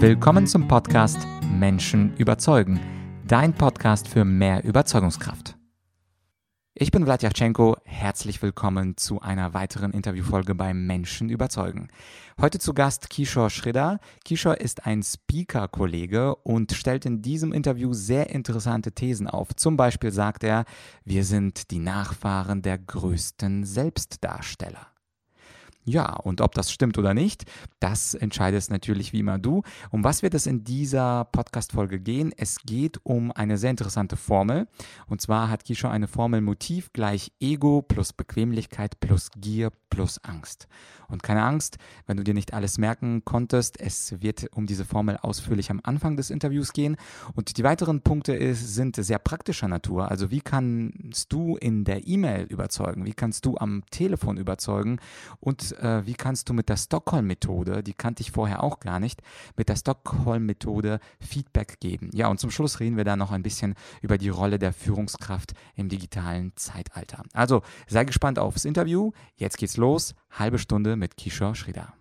Willkommen zum Podcast Menschen überzeugen, dein Podcast für mehr Überzeugungskraft. Ich bin Vladyachenko, herzlich willkommen zu einer weiteren Interviewfolge bei Menschen überzeugen. Heute zu Gast Kishore Schridder. Kishore ist ein Speaker-Kollege und stellt in diesem Interview sehr interessante Thesen auf. Zum Beispiel sagt er, wir sind die Nachfahren der größten Selbstdarsteller. Ja, und ob das stimmt oder nicht, das entscheidest natürlich wie immer du. Um was wird es in dieser Podcast-Folge gehen? Es geht um eine sehr interessante Formel. Und zwar hat Kisho eine Formel Motiv gleich Ego plus Bequemlichkeit plus Gier plus Angst. Und keine Angst, wenn du dir nicht alles merken konntest, es wird um diese Formel ausführlich am Anfang des Interviews gehen. Und die weiteren Punkte ist, sind sehr praktischer Natur. Also wie kannst du in der E-Mail überzeugen? Wie kannst du am Telefon überzeugen? Und äh, wie kannst du mit der Stockholm-Methode, die kannte ich vorher auch gar nicht, mit der Stockholm-Methode Feedback geben. Ja, und zum Schluss reden wir dann noch ein bisschen über die Rolle der Führungskraft im digitalen Zeitalter. Also sei gespannt aufs Interview. Jetzt geht's los. Halbe Stunde mit Kishore Shrida.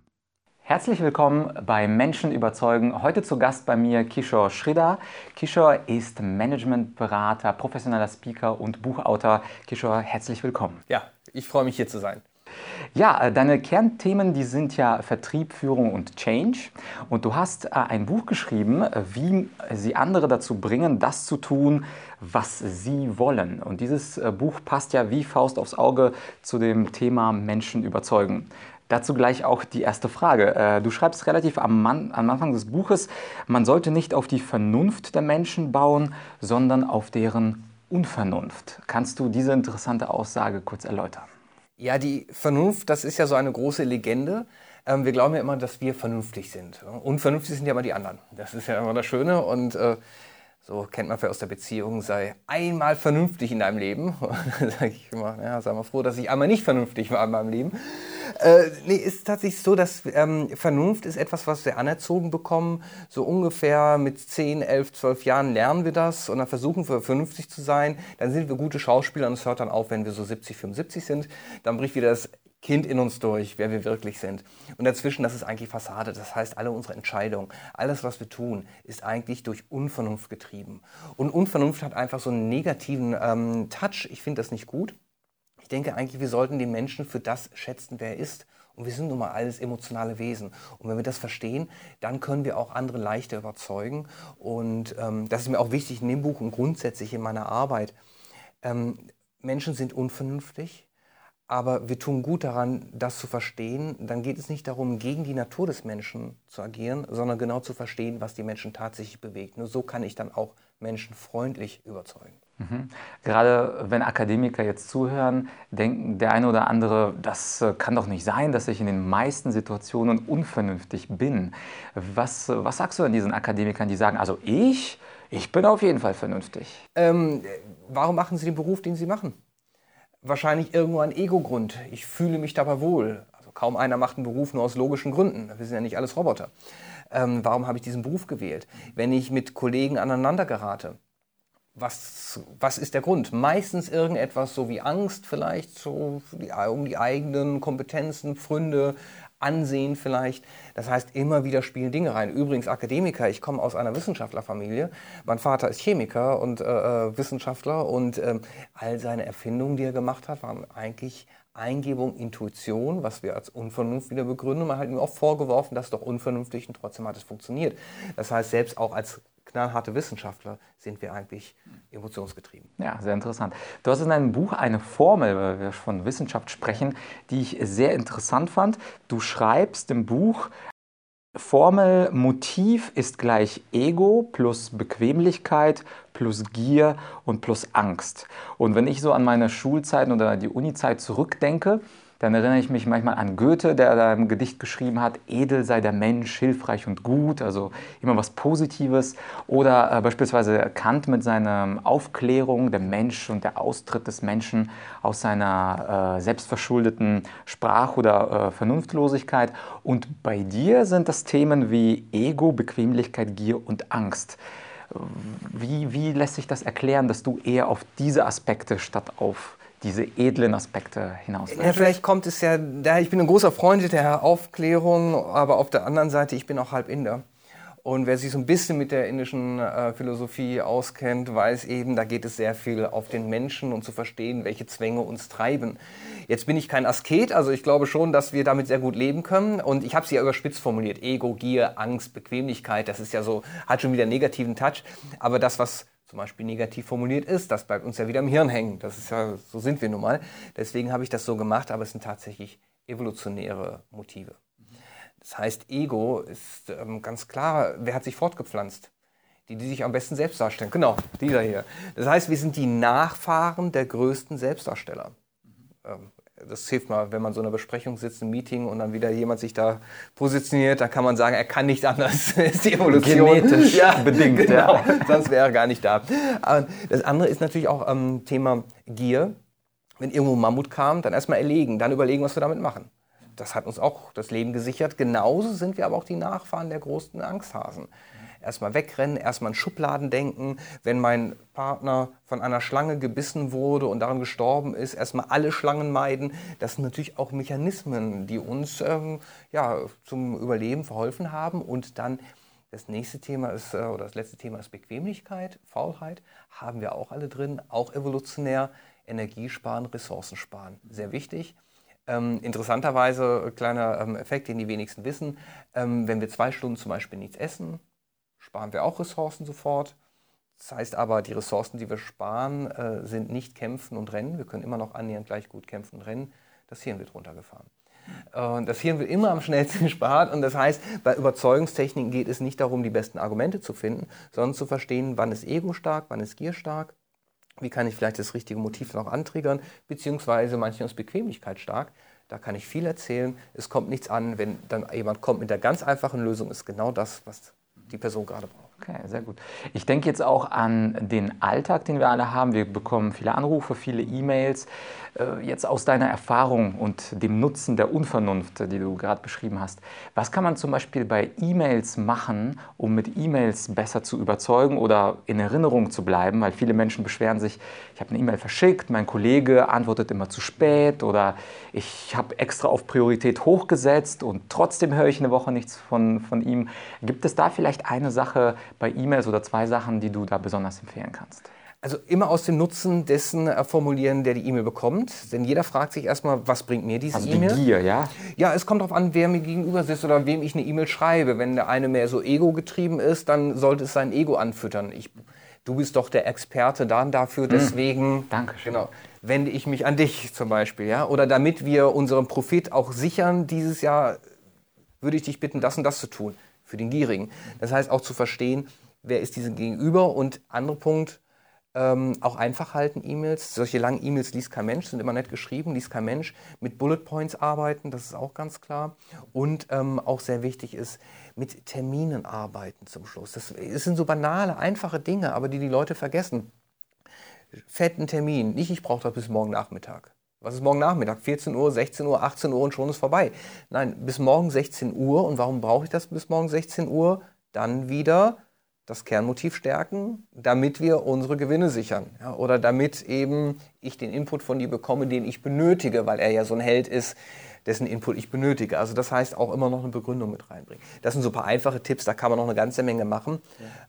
Herzlich willkommen bei Menschen überzeugen. Heute zu Gast bei mir Kishore Shrida. Kishore ist Managementberater, professioneller Speaker und Buchautor. Kishore, herzlich willkommen. Ja, ich freue mich hier zu sein. Ja, äh, deine Kernthemen, die sind ja Vertrieb, Führung und Change. Und du hast äh, ein Buch geschrieben, äh, wie sie andere dazu bringen, das zu tun, was sie wollen. Und dieses Buch passt ja wie Faust aufs Auge zu dem Thema Menschen überzeugen. Dazu gleich auch die erste Frage. Du schreibst relativ am, Mann, am, Anfang des Buches, man sollte nicht auf die Vernunft der Menschen bauen, sondern auf deren Unvernunft. Kannst du diese interessante Aussage kurz erläutern? Ja, die Vernunft, das ist ja so eine große Legende. Ähm, wir glauben ja immer, dass wir vernünftig sind. Unvernünftig sind ja immer die anderen. Das ist ja immer das Schöne. Und äh, so kennt man vielleicht aus der Beziehung, sei einmal vernünftig in deinem Leben. da sage ich immer, ja, sei mal froh, dass ich einmal nicht vernünftig war in meinem Leben. Äh, nee, ist tatsächlich so, dass ähm, Vernunft ist etwas, was wir anerzogen bekommen. So ungefähr mit 10, 11, 12 Jahren lernen wir das und dann versuchen wir vernünftig zu sein. Dann sind wir gute Schauspieler und es hört dann auf, wenn wir so 70, 75 sind. Dann bricht wieder das Kind in uns durch, wer wir wirklich sind. Und dazwischen, das ist eigentlich Fassade. Das heißt, alle unsere Entscheidungen, alles, was wir tun, ist eigentlich durch Unvernunft getrieben. Und Unvernunft hat einfach so einen negativen ähm, Touch. Ich finde das nicht gut. Ich denke eigentlich, wir sollten den Menschen für das schätzen, wer er ist. Und wir sind nun mal alles emotionale Wesen. Und wenn wir das verstehen, dann können wir auch andere leichter überzeugen. Und ähm, das ist mir auch wichtig in dem Buch und grundsätzlich in meiner Arbeit. Ähm, Menschen sind unvernünftig, aber wir tun gut daran, das zu verstehen. Dann geht es nicht darum, gegen die Natur des Menschen zu agieren, sondern genau zu verstehen, was die Menschen tatsächlich bewegt. Nur so kann ich dann auch Menschen freundlich überzeugen. Mhm. Gerade wenn Akademiker jetzt zuhören, denken der eine oder andere, das äh, kann doch nicht sein, dass ich in den meisten Situationen unvernünftig bin. Was, was sagst du an diesen Akademikern, die sagen, also ich, ich bin auf jeden Fall vernünftig? Ähm, warum machen sie den Beruf, den sie machen? Wahrscheinlich irgendwo ein Ego-Grund. Ich fühle mich dabei wohl. Also kaum einer macht einen Beruf nur aus logischen Gründen. Wir sind ja nicht alles Roboter. Ähm, warum habe ich diesen Beruf gewählt? Wenn ich mit Kollegen aneinander gerate, was, was ist der Grund? Meistens irgendetwas so wie Angst vielleicht, so die, um die eigenen Kompetenzen, Pfründe, Ansehen vielleicht. Das heißt, immer wieder spielen Dinge rein. Übrigens Akademiker, ich komme aus einer Wissenschaftlerfamilie. Mein Vater ist Chemiker und äh, äh Wissenschaftler und äh, all seine Erfindungen, die er gemacht hat, waren eigentlich Eingebung, Intuition, was wir als Unvernunft wieder begründen. Man hat ihm oft vorgeworfen, das ist doch unvernünftig und trotzdem hat es funktioniert. Das heißt, selbst auch als knallharte Wissenschaftler sind wir eigentlich emotionsgetrieben. Ja, sehr interessant. Du hast in deinem Buch eine Formel, weil wir von Wissenschaft sprechen, die ich sehr interessant fand. Du schreibst im Buch, Formel Motiv ist gleich Ego plus Bequemlichkeit plus Gier und plus Angst. Und wenn ich so an meine Schulzeiten oder die Unizeit zurückdenke, dann erinnere ich mich manchmal an Goethe, der da im Gedicht geschrieben hat, edel sei der Mensch, hilfreich und gut, also immer was Positives. Oder äh, beispielsweise Kant mit seiner Aufklärung, der Mensch und der Austritt des Menschen aus seiner äh, selbstverschuldeten Sprach- oder äh, Vernunftlosigkeit. Und bei dir sind das Themen wie Ego, Bequemlichkeit, Gier und Angst. Wie, wie lässt sich das erklären, dass du eher auf diese Aspekte statt auf diese edlen Aspekte hinaus. Ja, vielleicht kommt es ja, da ich bin ein großer Freund der Aufklärung, aber auf der anderen Seite, ich bin auch halb Inder. Und wer sich so ein bisschen mit der indischen äh, Philosophie auskennt, weiß eben, da geht es sehr viel auf den Menschen und zu verstehen, welche Zwänge uns treiben. Jetzt bin ich kein Asket, also ich glaube schon, dass wir damit sehr gut leben können. Und ich habe sie ja überspitzt formuliert. Ego, Gier, Angst, Bequemlichkeit, das ist ja so, hat schon wieder einen negativen Touch. Aber das, was zum Beispiel negativ formuliert ist, das bleibt uns ja wieder im Hirn hängen. Das ist ja, so sind wir nun mal. Deswegen habe ich das so gemacht, aber es sind tatsächlich evolutionäre Motive. Das heißt, Ego ist ähm, ganz klar, wer hat sich fortgepflanzt? Die, die sich am besten selbst darstellen. Genau, dieser hier. Das heißt, wir sind die Nachfahren der größten Selbstdarsteller. Ähm, das hilft mal, wenn man so in einer Besprechung sitzt, ein Meeting und dann wieder jemand sich da positioniert, da kann man sagen, er kann nicht anders. das ist die Evolution. Genetisch ja, bedingt, genau. ja. Sonst wäre er gar nicht da. Aber das andere ist natürlich auch ähm, Thema Gier. Wenn irgendwo Mammut kam, dann erstmal erlegen, dann überlegen, was wir damit machen das hat uns auch das Leben gesichert. Genauso sind wir aber auch die Nachfahren der großen Angsthasen. Erstmal wegrennen, erstmal in Schubladen denken. Wenn mein Partner von einer Schlange gebissen wurde und daran gestorben ist, erstmal alle Schlangen meiden. Das sind natürlich auch Mechanismen, die uns ähm, ja, zum Überleben verholfen haben. Und dann das nächste Thema ist, äh, oder das letzte Thema ist Bequemlichkeit, Faulheit. Haben wir auch alle drin, auch evolutionär. Energiesparen, Ressourcen sparen. Sehr wichtig. Ähm, interessanterweise, kleiner ähm, Effekt, den die wenigsten wissen, ähm, wenn wir zwei Stunden zum Beispiel nichts essen, sparen wir auch Ressourcen sofort. Das heißt aber, die Ressourcen, die wir sparen, äh, sind nicht kämpfen und rennen. Wir können immer noch annähernd gleich gut kämpfen und rennen. Das Hirn wird runtergefahren. Und das Hirn wird immer am schnellsten gespart. Und das heißt, bei Überzeugungstechniken geht es nicht darum, die besten Argumente zu finden, sondern zu verstehen, wann ist Ego stark, wann ist Gier stark wie kann ich vielleicht das richtige Motiv noch antriggern? Beziehungsweise manchmal ist Bequemlichkeit stark. Da kann ich viel erzählen. Es kommt nichts an, wenn dann jemand kommt mit der ganz einfachen Lösung, ist genau das, was die Person gerade braucht. Okay, sehr gut. Ich denke jetzt auch an den Alltag, den wir alle haben. Wir bekommen viele Anrufe, viele E-Mails. Äh, jetzt aus deiner Erfahrung und dem Nutzen der Unvernunft, die du gerade beschrieben hast, was kann man zum Beispiel bei E-Mails machen, um mit E-Mails besser zu überzeugen oder in Erinnerung zu bleiben? Weil viele Menschen beschweren sich, ich habe eine E-Mail verschickt, mein Kollege antwortet immer zu spät oder ich habe extra auf Priorität hochgesetzt und trotzdem höre ich eine Woche nichts von, von ihm. Gibt es da vielleicht eine Sache, bei E-Mails oder zwei Sachen, die du da besonders empfehlen kannst? Also immer aus dem Nutzen dessen äh, formulieren, der die E-Mail bekommt. Denn jeder fragt sich erstmal, was bringt mir diese also E-Mail? Die Gier, ja? Ja, es kommt darauf an, wer mir gegenüber sitzt oder wem ich eine E-Mail schreibe. Wenn der eine mehr so ego-getrieben ist, dann sollte es sein Ego anfüttern. Ich, du bist doch der Experte dann dafür, hm. deswegen Dankeschön. Genau, wende ich mich an dich zum Beispiel. Ja? Oder damit wir unseren Profit auch sichern dieses Jahr, würde ich dich bitten, das und das zu tun für den Gierigen. Das heißt auch zu verstehen, wer ist diesem Gegenüber und andere Punkt, ähm, auch einfach halten E-Mails. Solche langen E-Mails liest kein Mensch, sind immer nett geschrieben, liest kein Mensch. Mit Bullet Points arbeiten, das ist auch ganz klar. Und ähm, auch sehr wichtig ist, mit Terminen arbeiten zum Schluss. Das, das sind so banale, einfache Dinge, aber die die Leute vergessen. Fetten Termin, nicht ich brauche das bis morgen Nachmittag. Was ist morgen Nachmittag? 14 Uhr, 16 Uhr, 18 Uhr und schon ist vorbei. Nein, bis morgen 16 Uhr. Und warum brauche ich das bis morgen 16 Uhr? Dann wieder das Kernmotiv stärken, damit wir unsere Gewinne sichern. Ja, oder damit eben ich den Input von dir bekomme, den ich benötige, weil er ja so ein Held ist, dessen Input ich benötige. Also das heißt auch immer noch eine Begründung mit reinbringen. Das sind so ein paar einfache Tipps, da kann man noch eine ganze Menge machen.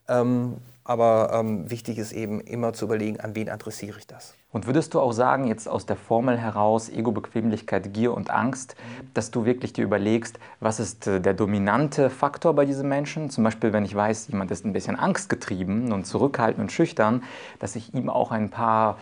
Ja. Ähm, aber ähm, wichtig ist eben immer zu überlegen, an wen adressiere ich das. Und würdest du auch sagen, jetzt aus der Formel heraus, Ego, Bequemlichkeit, Gier und Angst, dass du wirklich dir überlegst, was ist äh, der dominante Faktor bei diesen Menschen? Zum Beispiel, wenn ich weiß, jemand ist ein bisschen angstgetrieben und zurückhaltend und schüchtern, dass ich ihm auch ein paar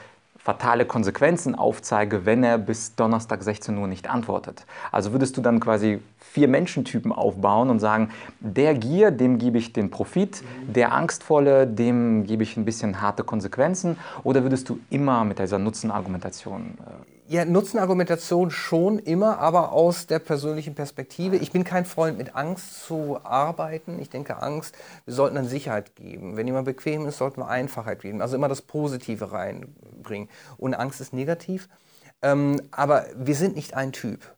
fatale Konsequenzen aufzeige, wenn er bis Donnerstag 16 Uhr nicht antwortet. Also würdest du dann quasi vier Menschentypen aufbauen und sagen, der Gier, dem gebe ich den Profit, der Angstvolle, dem gebe ich ein bisschen harte Konsequenzen? Oder würdest du immer mit dieser Nutzenargumentation? Äh ja, Nutzenargumentation schon immer, aber aus der persönlichen Perspektive. Ich bin kein Freund mit Angst zu arbeiten. Ich denke, Angst, wir sollten dann Sicherheit geben. Wenn jemand bequem ist, sollten wir Einfachheit geben. Also immer das Positive reinbringen. Und Angst ist negativ. Ähm, aber wir sind nicht ein Typ.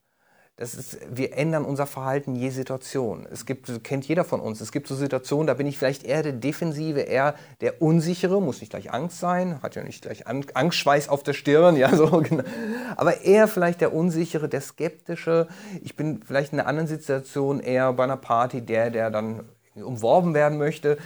Das ist, wir ändern unser Verhalten je Situation. Es gibt, kennt jeder von uns, es gibt so Situationen, da bin ich vielleicht eher der Defensive, eher der Unsichere, muss nicht gleich Angst sein, hat ja nicht gleich Angstschweiß auf der Stirn, ja, so, genau. aber eher vielleicht der Unsichere, der Skeptische. Ich bin vielleicht in einer anderen Situation eher bei einer Party der, der dann umworben werden möchte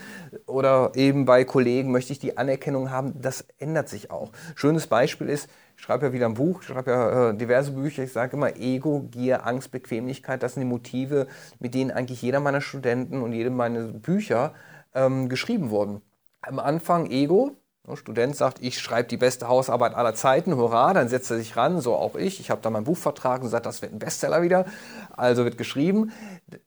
oder eben bei Kollegen möchte ich die Anerkennung haben, das ändert sich auch. Schönes Beispiel ist, ich schreibe ja wieder ein Buch, ich schreibe ja äh, diverse Bücher, ich sage immer Ego, Gier, Angst, Bequemlichkeit, das sind die Motive, mit denen eigentlich jeder meiner Studenten und jede meiner Bücher ähm, geschrieben wurden. Am Anfang Ego, ein Student sagt, ich schreibe die beste Hausarbeit aller Zeiten, hurra, dann setzt er sich ran, so auch ich. Ich habe da mein Buch vertragen und sagt, das wird ein Bestseller wieder. Also wird geschrieben,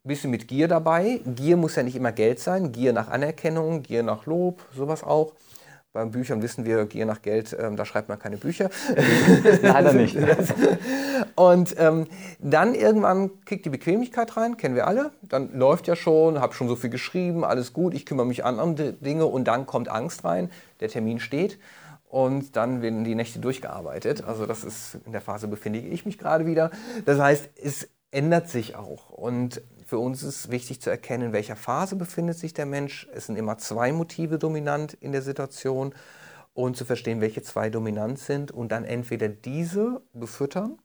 bisschen mit Gier dabei. Gier muss ja nicht immer Geld sein, Gier nach Anerkennung, Gier nach Lob, sowas auch. Bei Büchern wissen wir, Gier nach Geld, ähm, da schreibt man keine Bücher. Leider nicht. und ähm, dann irgendwann kickt die Bequemlichkeit rein, kennen wir alle. Dann läuft ja schon, habe schon so viel geschrieben, alles gut, ich kümmere mich an andere Dinge und dann kommt Angst rein, der Termin steht und dann werden die Nächte durchgearbeitet. Also das ist, in der Phase befinde ich mich gerade wieder. Das heißt, es ändert sich auch und für uns ist wichtig zu erkennen, in welcher Phase befindet sich der Mensch. Es sind immer zwei Motive dominant in der Situation und zu verstehen, welche zwei dominant sind und dann entweder diese befüttern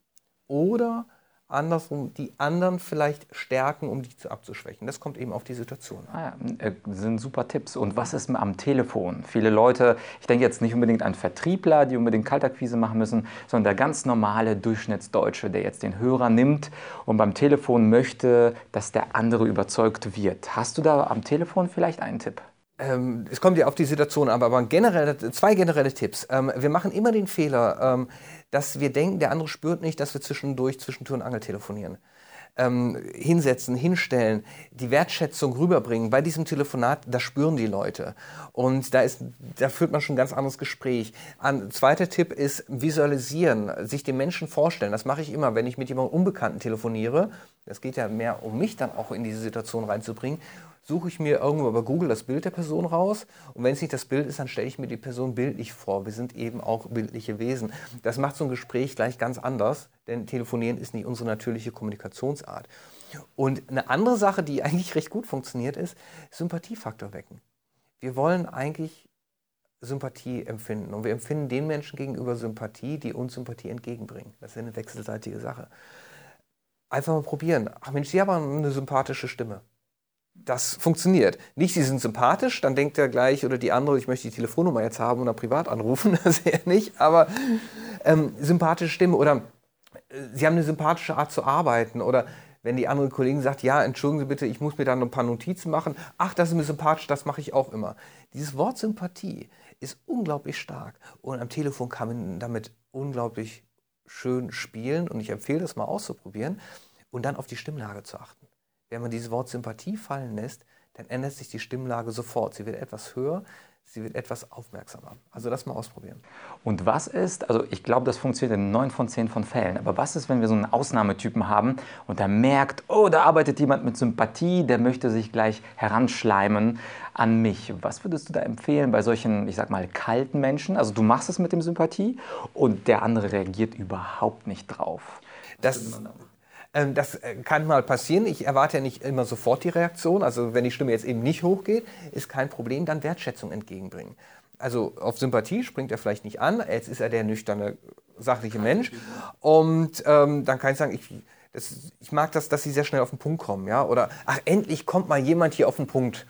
oder andersrum die anderen vielleicht stärken, um die zu abzuschwächen. Das kommt eben auf die Situation an. Ah ja, äh, sind super Tipps. Und was ist am Telefon? Viele Leute, ich denke jetzt nicht unbedingt an Vertriebler, die unbedingt Kaltakquise machen müssen, sondern der ganz normale Durchschnittsdeutsche, der jetzt den Hörer nimmt und beim Telefon möchte, dass der andere überzeugt wird. Hast du da am Telefon vielleicht einen Tipp? Ähm, es kommt ja auf die Situation an, aber generell, zwei generelle Tipps. Ähm, wir machen immer den Fehler, ähm, dass wir denken, der andere spürt nicht, dass wir zwischendurch zwischen Tür und Angel telefonieren. Ähm, hinsetzen, hinstellen, die Wertschätzung rüberbringen. Bei diesem Telefonat, das spüren die Leute. Und da, ist, da führt man schon ein ganz anderes Gespräch. Ein zweiter Tipp ist visualisieren, sich den Menschen vorstellen. Das mache ich immer, wenn ich mit jemandem Unbekannten telefoniere. Das geht ja mehr um mich dann auch in diese Situation reinzubringen suche ich mir irgendwo über Google das Bild der Person raus und wenn es nicht das Bild ist, dann stelle ich mir die Person bildlich vor. Wir sind eben auch bildliche Wesen. Das macht so ein Gespräch gleich ganz anders, denn telefonieren ist nicht unsere natürliche Kommunikationsart. Und eine andere Sache, die eigentlich recht gut funktioniert, ist Sympathiefaktor wecken. Wir wollen eigentlich Sympathie empfinden und wir empfinden den Menschen gegenüber Sympathie, die uns Sympathie entgegenbringen. Das ist eine wechselseitige Sache. Einfach mal probieren. Ach Mensch, Sie haben eine sympathische Stimme das funktioniert. Nicht, sie sind sympathisch, dann denkt er gleich oder die andere, ich möchte die Telefonnummer jetzt haben oder privat anrufen, das eher nicht, aber ähm, sympathische Stimme oder äh, sie haben eine sympathische Art zu arbeiten oder wenn die andere Kollegin sagt, ja, entschuldigen Sie bitte, ich muss mir dann ein paar Notizen machen, ach, das ist mir sympathisch, das mache ich auch immer. Dieses Wort Sympathie ist unglaublich stark und am Telefon kann man damit unglaublich schön spielen und ich empfehle das mal auszuprobieren und dann auf die Stimmlage zu achten. Wenn man dieses Wort Sympathie fallen lässt, dann ändert sich die Stimmlage sofort. Sie wird etwas höher, sie wird etwas aufmerksamer. Also das mal ausprobieren. Und was ist, also ich glaube, das funktioniert in neun von zehn von Fällen, aber was ist, wenn wir so einen Ausnahmetypen haben und der merkt, oh, da arbeitet jemand mit Sympathie, der möchte sich gleich heranschleimen an mich. Was würdest du da empfehlen bei solchen, ich sag mal, kalten Menschen? Also du machst es mit dem Sympathie und der andere reagiert überhaupt nicht drauf. Das, ähm, das äh, kann mal passieren. Ich erwarte ja nicht immer sofort die Reaktion. Also wenn die Stimme jetzt eben nicht hochgeht, ist kein Problem, dann Wertschätzung entgegenbringen. Also auf Sympathie springt er vielleicht nicht an, jetzt ist er der nüchterne, sachliche Mensch. Und ähm, dann kann ich sagen, ich, das, ich mag das, dass sie sehr schnell auf den Punkt kommen. Ja? Oder, ach, endlich kommt mal jemand hier auf den Punkt.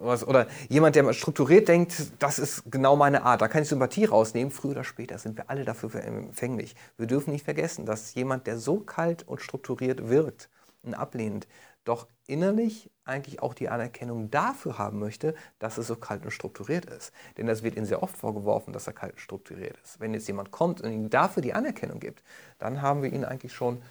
Oder jemand, der strukturiert denkt, das ist genau meine Art. Da kann ich Sympathie rausnehmen. Früher oder später sind wir alle dafür empfänglich. Wir dürfen nicht vergessen, dass jemand, der so kalt und strukturiert wirkt und ablehnend, doch innerlich eigentlich auch die Anerkennung dafür haben möchte, dass er so kalt und strukturiert ist. Denn das wird ihm sehr oft vorgeworfen, dass er kalt und strukturiert ist. Wenn jetzt jemand kommt und ihm dafür die Anerkennung gibt, dann haben wir ihn eigentlich schon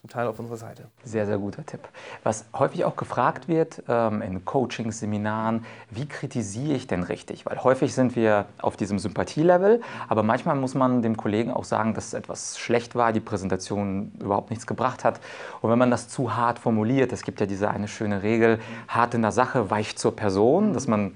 zum Teil auf unserer Seite. Sehr, sehr guter Tipp. Was häufig auch gefragt wird ähm, in Coachings, Seminaren, wie kritisiere ich denn richtig? Weil häufig sind wir auf diesem Sympathielevel, aber manchmal muss man dem Kollegen auch sagen, dass etwas schlecht war, die Präsentation überhaupt nichts gebracht hat. Und wenn man das zu hart formuliert, es gibt ja diese eine schöne Regel, hart in der Sache, weich zur Person, dass man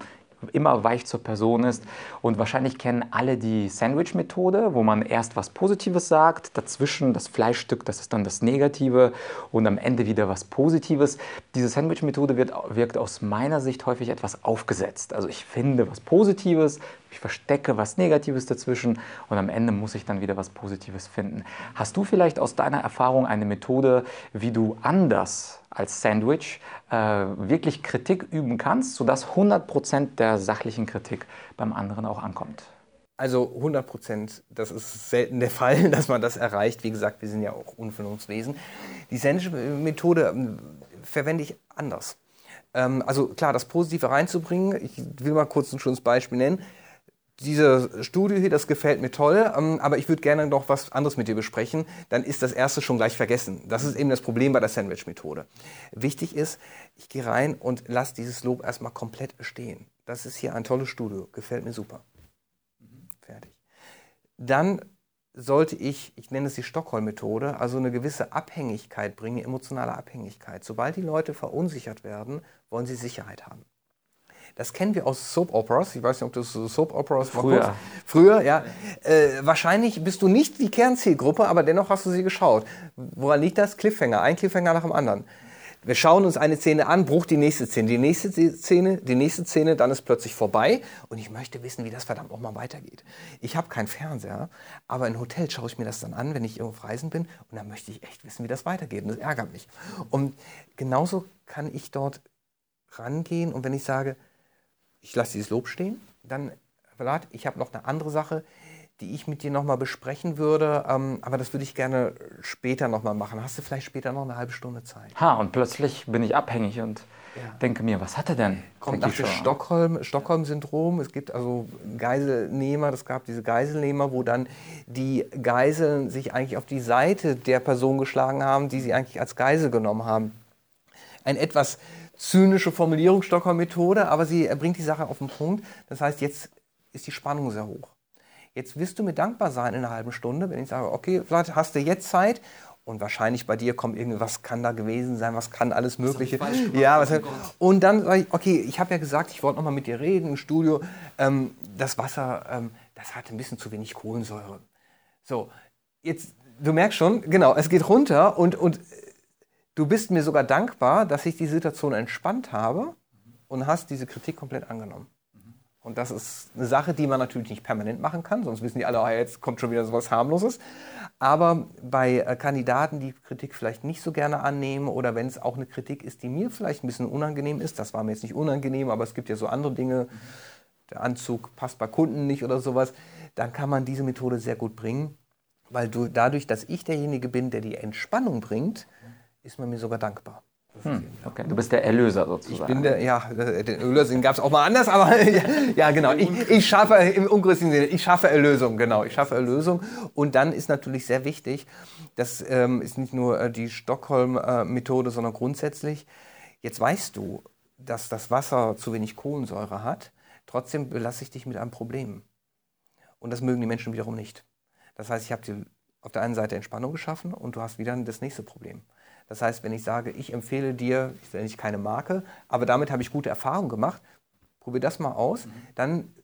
immer weich zur Person ist. Und wahrscheinlich kennen alle die Sandwich-Methode, wo man erst was Positives sagt, dazwischen das Fleischstück, das ist dann das Negative und am Ende wieder was Positives. Diese Sandwich-Methode wirkt aus meiner Sicht häufig etwas aufgesetzt. Also ich finde was Positives, ich verstecke was Negatives dazwischen und am Ende muss ich dann wieder was Positives finden. Hast du vielleicht aus deiner Erfahrung eine Methode, wie du anders als Sandwich äh, wirklich Kritik üben kannst, sodass 100% der sachlichen Kritik beim anderen auch ankommt? Also 100 Prozent, das ist selten der Fall, dass man das erreicht. Wie gesagt, wir sind ja auch Unvernunftswesen. Die Sandwich-Methode ähm, verwende ich anders. Ähm, also klar, das Positive reinzubringen. Ich will mal kurz ein schönes Beispiel nennen. Diese Studio hier, das gefällt mir toll, ähm, aber ich würde gerne noch was anderes mit dir besprechen. Dann ist das erste schon gleich vergessen. Das ist eben das Problem bei der Sandwich-Methode. Wichtig ist, ich gehe rein und lasse dieses Lob erstmal komplett stehen. Das ist hier ein tolles Studio, gefällt mir super fertig. Dann sollte ich, ich nenne es die Stockholm-Methode, also eine gewisse Abhängigkeit bringen, emotionale Abhängigkeit. Sobald die Leute verunsichert werden, wollen sie Sicherheit haben. Das kennen wir aus Soap Operas. Ich weiß nicht, ob du so Soap Operas früher. Früher, ja. Äh, wahrscheinlich bist du nicht die Kernzielgruppe, aber dennoch hast du sie geschaut. Woran liegt das? Cliffhanger, ein Cliffhanger nach dem anderen. Wir schauen uns eine Szene an, Bruch die nächste Szene, die nächste Szene, die nächste Szene, dann ist plötzlich vorbei und ich möchte wissen, wie das verdammt nochmal weitergeht. Ich habe keinen Fernseher, aber in Hotel schaue ich mir das dann an, wenn ich irgendwo auf Reisen bin und dann möchte ich echt wissen, wie das weitergeht und das ärgert mich. Und genauso kann ich dort rangehen und wenn ich sage, ich lasse dieses Lob stehen, dann, ich habe noch eine andere Sache, die ich mit dir nochmal besprechen würde. Ähm, aber das würde ich gerne später nochmal machen. Hast du vielleicht später noch eine halbe Stunde Zeit? Ha, und plötzlich bin ich abhängig und ja. denke mir, was hat er denn? Kommt nach dem Stockholm, Stockholm-Syndrom. Es gibt also Geiselnehmer, es gab diese Geiselnehmer, wo dann die Geiseln sich eigentlich auf die Seite der Person geschlagen haben, die sie eigentlich als Geisel genommen haben. Ein etwas zynische Formulierung Stockholm-Methode, aber sie bringt die Sache auf den Punkt. Das heißt, jetzt ist die Spannung sehr hoch. Jetzt wirst du mir dankbar sein in einer halben Stunde, wenn ich sage, okay, vielleicht hast du jetzt Zeit und wahrscheinlich bei dir kommt irgendwas kann da gewesen sein, was kann alles Mögliche. ja, was, und dann sage ich, okay, ich habe ja gesagt, ich wollte noch mal mit dir reden im Studio. Ähm, das Wasser, ähm, das hat ein bisschen zu wenig Kohlensäure. So, jetzt, du merkst schon, genau, es geht runter und, und du bist mir sogar dankbar, dass ich die Situation entspannt habe und hast diese Kritik komplett angenommen. Und das ist eine Sache, die man natürlich nicht permanent machen kann, sonst wissen die alle, oh, jetzt kommt schon wieder so was harmloses. Aber bei äh, Kandidaten, die Kritik vielleicht nicht so gerne annehmen oder wenn es auch eine Kritik ist, die mir vielleicht ein bisschen unangenehm ist, das war mir jetzt nicht unangenehm, aber es gibt ja so andere Dinge, der Anzug passt bei Kunden nicht oder sowas, dann kann man diese Methode sehr gut bringen, weil du, dadurch, dass ich derjenige bin, der die Entspannung bringt, ist man mir sogar dankbar. Hm, okay, du bist der Erlöser sozusagen. Ich bin der, ja, den Erlöser gab es auch mal anders, aber ja, genau. Ich, ich, schaffe im unchristlichen Sinne, ich schaffe Erlösung, genau. Ich schaffe Erlösung. Und dann ist natürlich sehr wichtig, das ähm, ist nicht nur äh, die Stockholm-Methode, sondern grundsätzlich, jetzt weißt du, dass das Wasser zu wenig Kohlensäure hat, trotzdem belasse ich dich mit einem Problem. Und das mögen die Menschen wiederum nicht. Das heißt, ich habe dir auf der einen Seite Entspannung geschaffen und du hast wieder das nächste Problem. Das heißt, wenn ich sage, ich empfehle dir, ich nenne nicht keine Marke, aber damit habe ich gute Erfahrungen gemacht, probier das mal aus, mhm. dann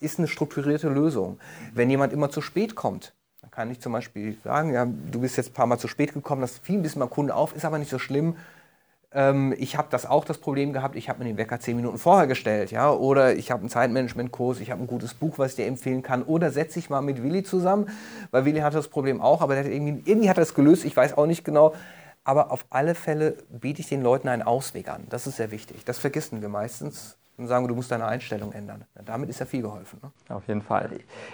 ist eine strukturierte Lösung. Wenn jemand immer zu spät kommt, dann kann ich zum Beispiel sagen, ja, du bist jetzt ein paar Mal zu spät gekommen, das fiel ein bisschen beim Kunden auf, ist aber nicht so schlimm. Ähm, ich habe das auch das Problem gehabt, ich habe mir den Wecker zehn Minuten vorher gestellt, ja, oder ich habe einen Zeitmanagement-Kurs, ich habe ein gutes Buch, was ich dir empfehlen kann, oder setze ich mal mit Willi zusammen, weil Willi hatte das Problem auch, aber irgendwie, irgendwie hat er es gelöst, ich weiß auch nicht genau. Aber auf alle Fälle biete ich den Leuten einen Ausweg an. Das ist sehr wichtig. Das vergessen wir meistens und sagen, du musst deine Einstellung ändern. Damit ist ja viel geholfen. Ne? Auf jeden Fall.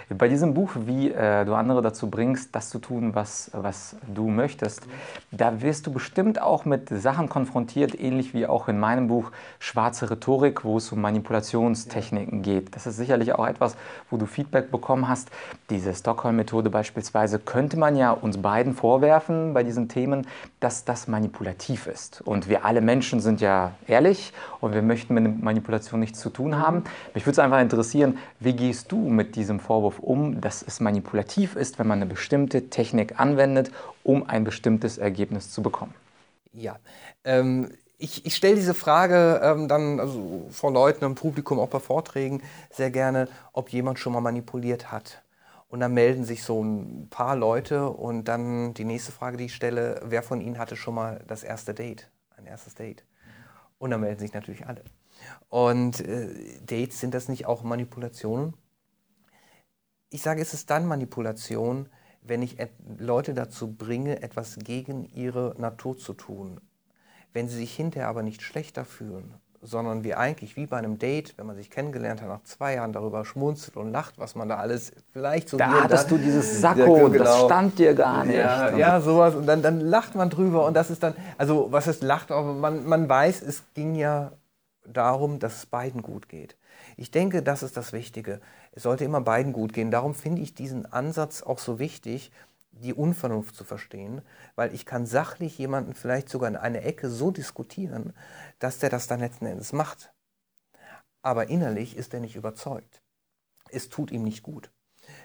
Bei diesem Buch, wie äh, du andere dazu bringst, das zu tun, was, was du möchtest, da wirst du bestimmt auch mit Sachen konfrontiert, ähnlich wie auch in meinem Buch Schwarze Rhetorik, wo es um Manipulationstechniken geht. Das ist sicherlich auch etwas, wo du Feedback bekommen hast. Diese Stockholm-Methode beispielsweise könnte man ja uns beiden vorwerfen bei diesen Themen, dass das manipulativ ist. Und wir alle Menschen sind ja ehrlich und wir möchten mit Manipulation Manipulation nichts zu tun haben. Mich würde es einfach interessieren, wie gehst du mit diesem Vorwurf um, dass es manipulativ ist, wenn man eine bestimmte Technik anwendet, um ein bestimmtes Ergebnis zu bekommen? Ja, ähm, ich, ich stelle diese Frage ähm, dann also vor Leuten im Publikum, auch bei Vorträgen, sehr gerne, ob jemand schon mal manipuliert hat. Und dann melden sich so ein paar Leute und dann die nächste Frage, die ich stelle, wer von Ihnen hatte schon mal das erste Date, ein erstes Date? Und dann melden sich natürlich alle. Und äh, Dates, sind das nicht auch Manipulationen? ich sage, es ist dann Manipulation, wenn ich Leute dazu bringe, etwas gegen ihre Natur zu tun. Wenn sie sich hinterher aber nicht schlechter fühlen, sondern wie eigentlich wie bei einem Date, wenn man sich kennengelernt hat, nach zwei Jahren darüber schmunzelt und lacht, was man da alles vielleicht so... Da hattest du dieses Sakko, genau. das stand dir gar nicht. Ja, ja, sowas und dann, dann lacht man drüber und das ist dann, also was ist lacht, aber man, man weiß, es ging ja darum, dass es beiden gut geht. Ich denke, das ist das Wichtige. Es sollte immer beiden gut gehen. Darum finde ich diesen Ansatz auch so wichtig, die Unvernunft zu verstehen, weil ich kann sachlich jemanden vielleicht sogar in eine Ecke so diskutieren, dass der das dann letzten Endes macht. Aber innerlich ist er nicht überzeugt. Es tut ihm nicht gut.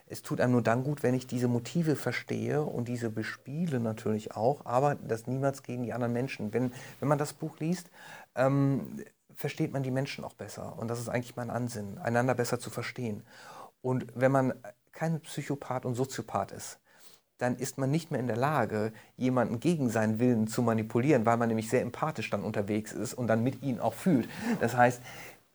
Es tut einem nur dann gut, wenn ich diese Motive verstehe und diese bespiele natürlich auch, aber das niemals gegen die anderen Menschen. Wenn, wenn man das Buch liest, ähm, versteht man die Menschen auch besser. Und das ist eigentlich mein Ansinnen, einander besser zu verstehen. Und wenn man kein Psychopath und Soziopath ist, dann ist man nicht mehr in der Lage, jemanden gegen seinen Willen zu manipulieren, weil man nämlich sehr empathisch dann unterwegs ist und dann mit ihm auch fühlt. Das heißt,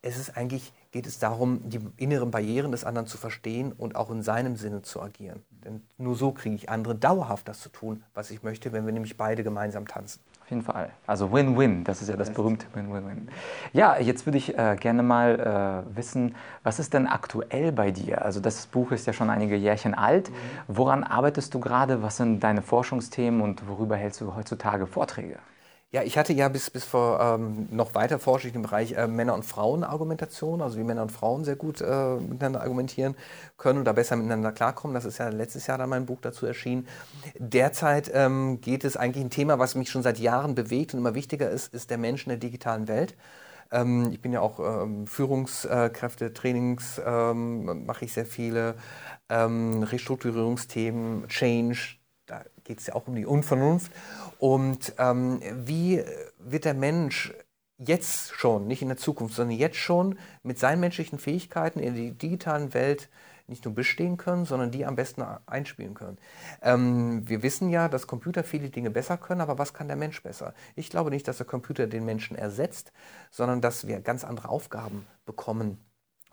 es ist eigentlich, geht es darum, die inneren Barrieren des anderen zu verstehen und auch in seinem Sinne zu agieren. Denn nur so kriege ich andere dauerhaft das zu tun, was ich möchte, wenn wir nämlich beide gemeinsam tanzen. Auf jeden Fall. Also Win-Win, das ist ja das berühmte Win-Win-Win. Ja, jetzt würde ich äh, gerne mal äh, wissen, was ist denn aktuell bei dir? Also das Buch ist ja schon einige Jährchen alt. Mhm. Woran arbeitest du gerade? Was sind deine Forschungsthemen und worüber hältst du heutzutage Vorträge? Ja, ich hatte ja bis, bis vor ähm, noch weiter forsche ich im Bereich äh, Männer- und Frauen-Argumentation, also wie Männer und Frauen sehr gut äh, miteinander argumentieren können oder besser miteinander klarkommen. Das ist ja letztes Jahr dann mein Buch dazu erschienen. Derzeit ähm, geht es eigentlich ein Thema, was mich schon seit Jahren bewegt und immer wichtiger ist, ist der Mensch in der digitalen Welt. Ähm, ich bin ja auch ähm, Führungskräfte, Trainings ähm, mache ich sehr viele, ähm, Restrukturierungsthemen, Change, geht es ja auch um die Unvernunft. Und ähm, wie wird der Mensch jetzt schon, nicht in der Zukunft, sondern jetzt schon mit seinen menschlichen Fähigkeiten in der digitalen Welt nicht nur bestehen können, sondern die am besten einspielen können. Ähm, wir wissen ja, dass Computer viele Dinge besser können, aber was kann der Mensch besser? Ich glaube nicht, dass der Computer den Menschen ersetzt, sondern dass wir ganz andere Aufgaben bekommen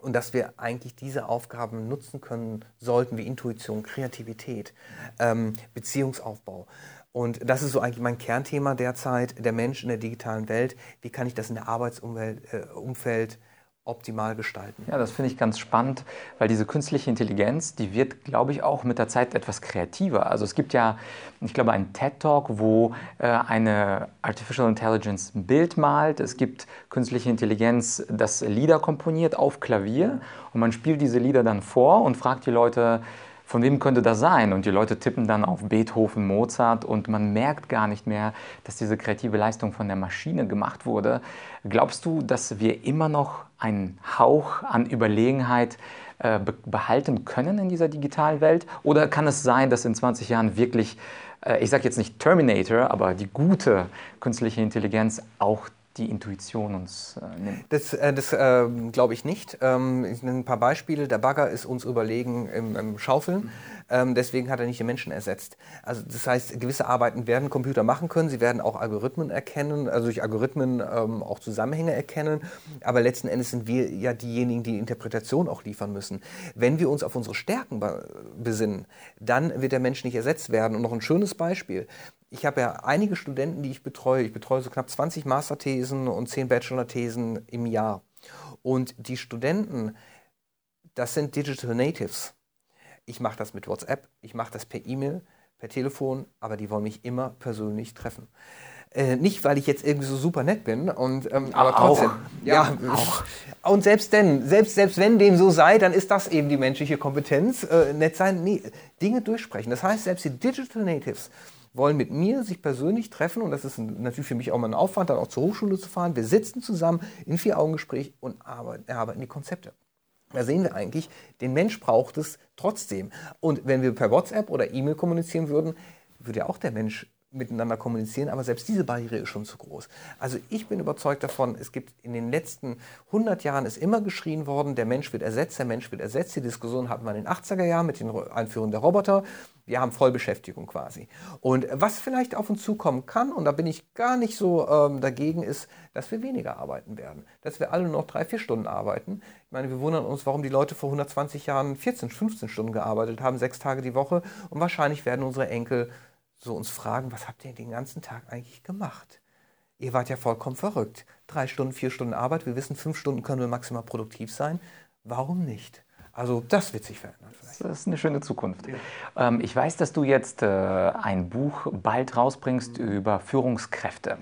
und dass wir eigentlich diese Aufgaben nutzen können sollten, wie Intuition, Kreativität, ähm, Beziehungsaufbau. Und das ist so eigentlich mein Kernthema derzeit, der Mensch in der digitalen Welt. Wie kann ich das in der Arbeitsumfeld äh, optimal gestalten. Ja, das finde ich ganz spannend, weil diese künstliche Intelligenz, die wird, glaube ich, auch mit der Zeit etwas kreativer. Also es gibt ja, ich glaube, einen TED-Talk, wo äh, eine Artificial Intelligence ein Bild malt. Es gibt künstliche Intelligenz, das Lieder komponiert auf Klavier und man spielt diese Lieder dann vor und fragt die Leute, von wem könnte das sein? Und die Leute tippen dann auf Beethoven, Mozart und man merkt gar nicht mehr, dass diese kreative Leistung von der Maschine gemacht wurde. Glaubst du, dass wir immer noch einen Hauch an Überlegenheit äh, behalten können in dieser digitalen Welt? Oder kann es sein, dass in 20 Jahren wirklich, äh, ich sage jetzt nicht Terminator, aber die gute künstliche Intelligenz auch die Intuition uns äh, nimmt? Das, äh, das äh, glaube ich nicht. Ähm, ich nenne ein paar Beispiele. Der Bagger ist uns überlegen im, im Schaufeln. Mhm. Ähm, deswegen hat er nicht den Menschen ersetzt. Also das heißt, gewisse Arbeiten werden Computer machen können. Sie werden auch Algorithmen erkennen, also durch Algorithmen ähm, auch Zusammenhänge erkennen. Aber letzten Endes sind wir ja diejenigen, die Interpretation auch liefern müssen. Wenn wir uns auf unsere Stärken besinnen, dann wird der Mensch nicht ersetzt werden. Und noch ein schönes Beispiel ich habe ja einige Studenten, die ich betreue. Ich betreue so knapp 20 Masterthesen und 10 Bachelor-Thesen im Jahr. Und die Studenten, das sind Digital Natives. Ich mache das mit WhatsApp, ich mache das per E-Mail, per Telefon, aber die wollen mich immer persönlich treffen. Äh, nicht, weil ich jetzt irgendwie so super nett bin, und, ähm, aber trotzdem. Auch. Ja, ja, auch. Und selbst denn, selbst, selbst wenn dem so sei, dann ist das eben die menschliche Kompetenz. Äh, nett sein, nee, Dinge durchsprechen. Das heißt, selbst die Digital Natives, wollen mit mir sich persönlich treffen und das ist natürlich für mich auch mal ein Aufwand, dann auch zur Hochschule zu fahren. Wir sitzen zusammen in Vier-Augen-Gespräch und erarbeiten die Konzepte. Da sehen wir eigentlich, den Mensch braucht es trotzdem. Und wenn wir per WhatsApp oder E-Mail kommunizieren würden, würde ja auch der Mensch miteinander kommunizieren, aber selbst diese Barriere ist schon zu groß. Also ich bin überzeugt davon, es gibt in den letzten 100 Jahren ist immer geschrien worden, der Mensch wird ersetzt, der Mensch wird ersetzt. Die Diskussion hatten wir in den 80er Jahren mit den Einführungen der Roboter. Wir haben Vollbeschäftigung quasi. Und was vielleicht auf uns zukommen kann, und da bin ich gar nicht so ähm, dagegen, ist, dass wir weniger arbeiten werden. Dass wir alle nur noch drei, vier Stunden arbeiten. Ich meine, wir wundern uns, warum die Leute vor 120 Jahren 14, 15 Stunden gearbeitet haben, sechs Tage die Woche. Und wahrscheinlich werden unsere Enkel so uns fragen, was habt ihr den ganzen Tag eigentlich gemacht? Ihr wart ja vollkommen verrückt. Drei Stunden, vier Stunden Arbeit. Wir wissen, fünf Stunden können wir maximal produktiv sein. Warum nicht? Also das wird sich verändern. Vielleicht. Das ist eine schöne Zukunft. Ja. Ähm, ich weiß, dass du jetzt äh, ein Buch bald rausbringst mhm. über Führungskräfte. Ja.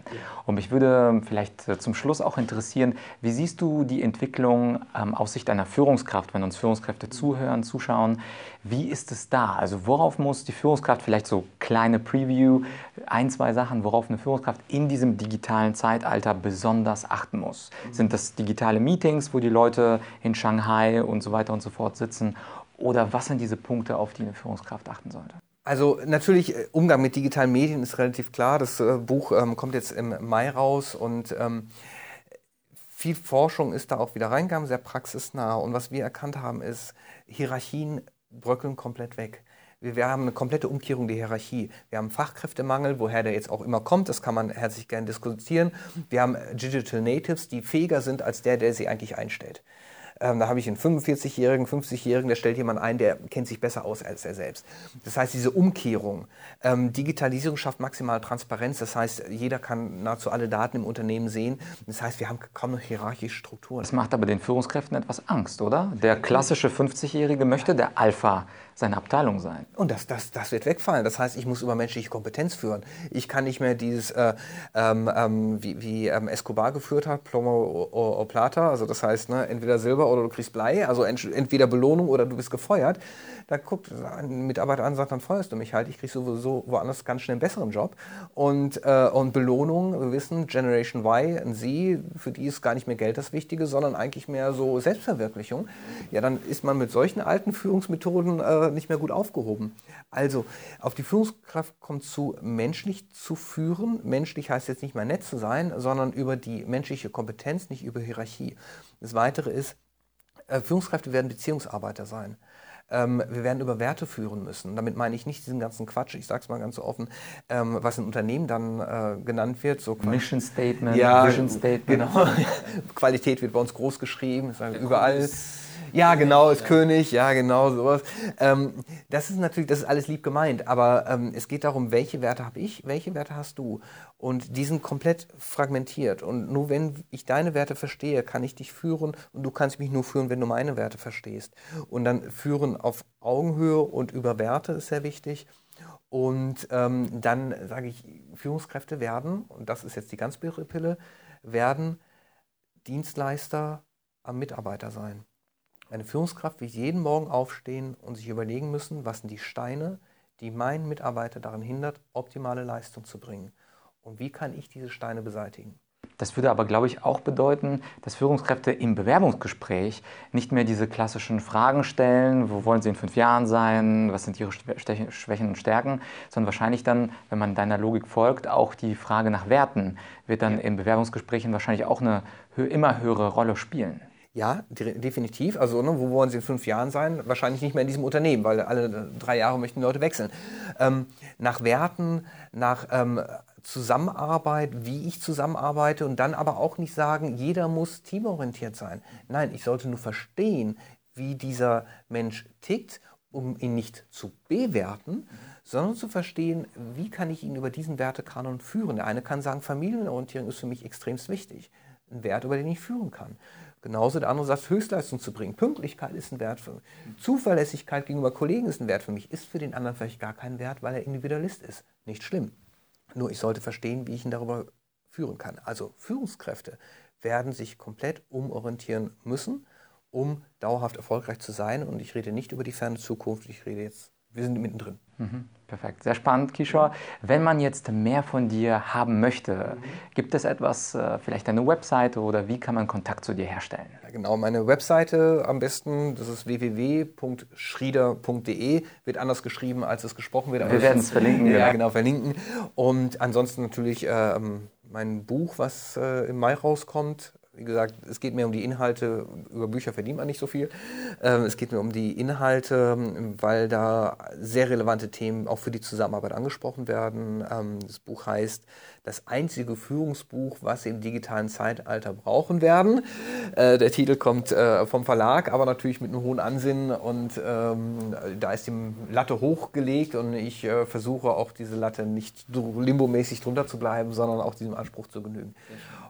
Und mich würde vielleicht äh, zum Schluss auch interessieren, wie siehst du die Entwicklung ähm, aus Sicht einer Führungskraft, wenn uns Führungskräfte mhm. zuhören, zuschauen? Wie ist es da? Also worauf muss die Führungskraft, vielleicht so kleine Preview, ein, zwei Sachen, worauf eine Führungskraft in diesem digitalen Zeitalter besonders achten muss? Mhm. Sind das digitale Meetings, wo die Leute in Shanghai und so weiter und so fort sitzen? Oder was sind diese Punkte, auf die eine Führungskraft achten sollte? Also natürlich, äh, Umgang mit digitalen Medien ist relativ klar. Das äh, Buch ähm, kommt jetzt im Mai raus und ähm, viel Forschung ist da auch wieder reingegangen, sehr praxisnah. Und was wir erkannt haben, ist, Hierarchien bröckeln komplett weg. Wir, wir, haben eine komplette Umkehrung der Hierarchie. Wir haben Fachkräftemangel, woher der jetzt auch immer kommt, das kann man herzlich gern diskutieren. Wir haben Digital Natives, die fähiger sind als der, der sie eigentlich einstellt. Ähm, da habe ich einen 45-Jährigen, 50-Jährigen, der stellt jemand ein, der kennt sich besser aus als er selbst. Das heißt, diese Umkehrung. Ähm, Digitalisierung schafft maximale Transparenz. Das heißt, jeder kann nahezu alle Daten im Unternehmen sehen. Das heißt, wir haben kaum noch hierarchische Strukturen. Das macht aber den Führungskräften etwas Angst, oder? Der klassische 50-Jährige möchte der Alpha seine Abteilung sein. Und das, das, das wird wegfallen. Das heißt, ich muss über menschliche Kompetenz führen. Ich kann nicht mehr dieses, äh, ähm, ähm, wie, wie ähm, Escobar geführt hat, Plomo o, o, Plata, also das heißt, ne, entweder Silber oder du kriegst Blei, also ent, entweder Belohnung oder du bist gefeuert. Da guckt ein Mitarbeiter an und sagt, dann feuerst du mich halt, ich kriege sowieso woanders ganz schnell einen besseren Job. Und, äh, und Belohnung, wir wissen, Generation Y, ein Sie, für die ist gar nicht mehr Geld das Wichtige, sondern eigentlich mehr so Selbstverwirklichung. Ja, dann ist man mit solchen alten Führungsmethoden äh, nicht mehr gut aufgehoben. Also, auf die Führungskraft kommt zu, menschlich zu führen. Menschlich heißt jetzt nicht mal nett zu sein, sondern über die menschliche Kompetenz, nicht über Hierarchie. Das Weitere ist, Führungskräfte werden Beziehungsarbeiter sein. Ähm, wir werden über Werte führen müssen. Damit meine ich nicht diesen ganzen Quatsch, ich sage es mal ganz so offen, ähm, was in Unternehmen dann äh, genannt wird. So Mission Statement, ja, Vision Statement. Genau. Qualität wird bei uns groß geschrieben, überall. Groß ja, genau, ist ja. König, ja, genau, sowas. Ähm, das ist natürlich, das ist alles lieb gemeint, aber ähm, es geht darum, welche Werte habe ich, welche Werte hast du? Und die sind komplett fragmentiert. Und nur wenn ich deine Werte verstehe, kann ich dich führen und du kannst mich nur führen, wenn du meine Werte verstehst. Und dann führen auf Augenhöhe und über Werte ist sehr wichtig. Und ähm, dann sage ich, Führungskräfte werden, und das ist jetzt die ganz Pille, werden Dienstleister am Mitarbeiter sein. Eine Führungskraft wird jeden Morgen aufstehen und sich überlegen müssen, was sind die Steine, die meinen Mitarbeiter daran hindert, optimale Leistung zu bringen. Und wie kann ich diese Steine beseitigen? Das würde aber, glaube ich, auch bedeuten, dass Führungskräfte im Bewerbungsgespräch nicht mehr diese klassischen Fragen stellen, wo wollen sie in fünf Jahren sein, was sind ihre Schwächen und Stärken, sondern wahrscheinlich dann, wenn man deiner Logik folgt, auch die Frage nach Werten wird dann in Bewerbungsgesprächen wahrscheinlich auch eine immer höhere Rolle spielen. Ja, definitiv. Also, ne, wo wollen Sie in fünf Jahren sein? Wahrscheinlich nicht mehr in diesem Unternehmen, weil alle drei Jahre möchten Leute wechseln. Ähm, nach Werten, nach ähm, Zusammenarbeit, wie ich zusammenarbeite und dann aber auch nicht sagen, jeder muss teamorientiert sein. Nein, ich sollte nur verstehen, wie dieser Mensch tickt, um ihn nicht zu bewerten, sondern zu verstehen, wie kann ich ihn über diesen Wertekanon führen. Der eine kann sagen, Familienorientierung ist für mich extremst wichtig. Ein Wert, über den ich führen kann. Genauso der andere sagt, Höchstleistung zu bringen. Pünktlichkeit ist ein Wert für mich. Zuverlässigkeit gegenüber Kollegen ist ein Wert für mich. Ist für den anderen vielleicht gar kein Wert, weil er Individualist ist. Nicht schlimm. Nur ich sollte verstehen, wie ich ihn darüber führen kann. Also Führungskräfte werden sich komplett umorientieren müssen, um dauerhaft erfolgreich zu sein. Und ich rede nicht über die ferne Zukunft, ich rede jetzt, wir sind mittendrin. Mhm. Perfekt, sehr spannend, Kishore. Wenn man jetzt mehr von dir haben möchte, mhm. gibt es etwas, äh, vielleicht eine Webseite oder wie kann man Kontakt zu dir herstellen? Ja, genau, meine Webseite am besten, das ist www.schrieder.de, wird anders geschrieben, als es gesprochen wird. Wir werden es verlinken. Ja, ja, genau, verlinken. Und ansonsten natürlich ähm, mein Buch, was äh, im Mai rauskommt, wie gesagt, es geht mir um die Inhalte, über Bücher verdient man nicht so viel. Ähm, es geht mir um die Inhalte, weil da sehr relevante Themen auch für die Zusammenarbeit angesprochen werden. Ähm, das Buch heißt Das einzige Führungsbuch, was Sie im digitalen Zeitalter brauchen werden. Äh, der Titel kommt äh, vom Verlag, aber natürlich mit einem hohen Ansinnen und ähm, da ist die Latte hochgelegt und ich äh, versuche auch diese Latte nicht limbomäßig drunter zu bleiben, sondern auch diesem Anspruch zu genügen.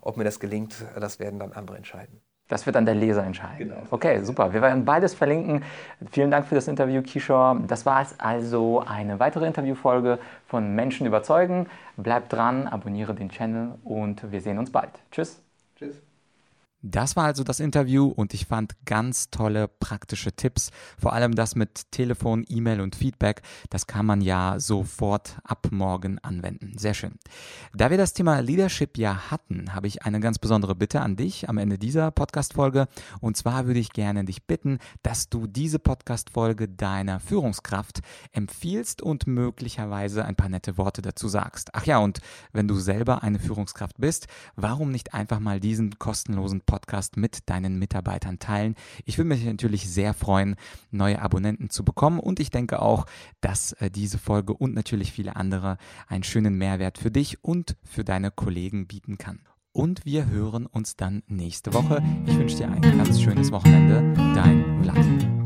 Ob mir das gelingt, das werden dann andere entscheiden. Das wird dann der Leser entscheiden. Genau. Okay, super. Wir werden beides verlinken. Vielen Dank für das Interview, Kishore. Das war es also eine weitere Interviewfolge von Menschen überzeugen. Bleibt dran, abonniere den Channel und wir sehen uns bald. Tschüss. Tschüss. Das war also das Interview und ich fand ganz tolle praktische Tipps. Vor allem das mit Telefon, E-Mail und Feedback, das kann man ja sofort ab morgen anwenden. Sehr schön. Da wir das Thema Leadership ja hatten, habe ich eine ganz besondere Bitte an dich am Ende dieser Podcast-Folge. Und zwar würde ich gerne dich bitten, dass du diese Podcast-Folge deiner Führungskraft empfiehlst und möglicherweise ein paar nette Worte dazu sagst. Ach ja, und wenn du selber eine Führungskraft bist, warum nicht einfach mal diesen kostenlosen Podcast mit deinen Mitarbeitern teilen. Ich würde mich natürlich sehr freuen, neue Abonnenten zu bekommen und ich denke auch, dass äh, diese Folge und natürlich viele andere einen schönen Mehrwert für dich und für deine Kollegen bieten kann. Und wir hören uns dann nächste Woche. Ich wünsche dir ein ganz schönes Wochenende. Dein Vlad.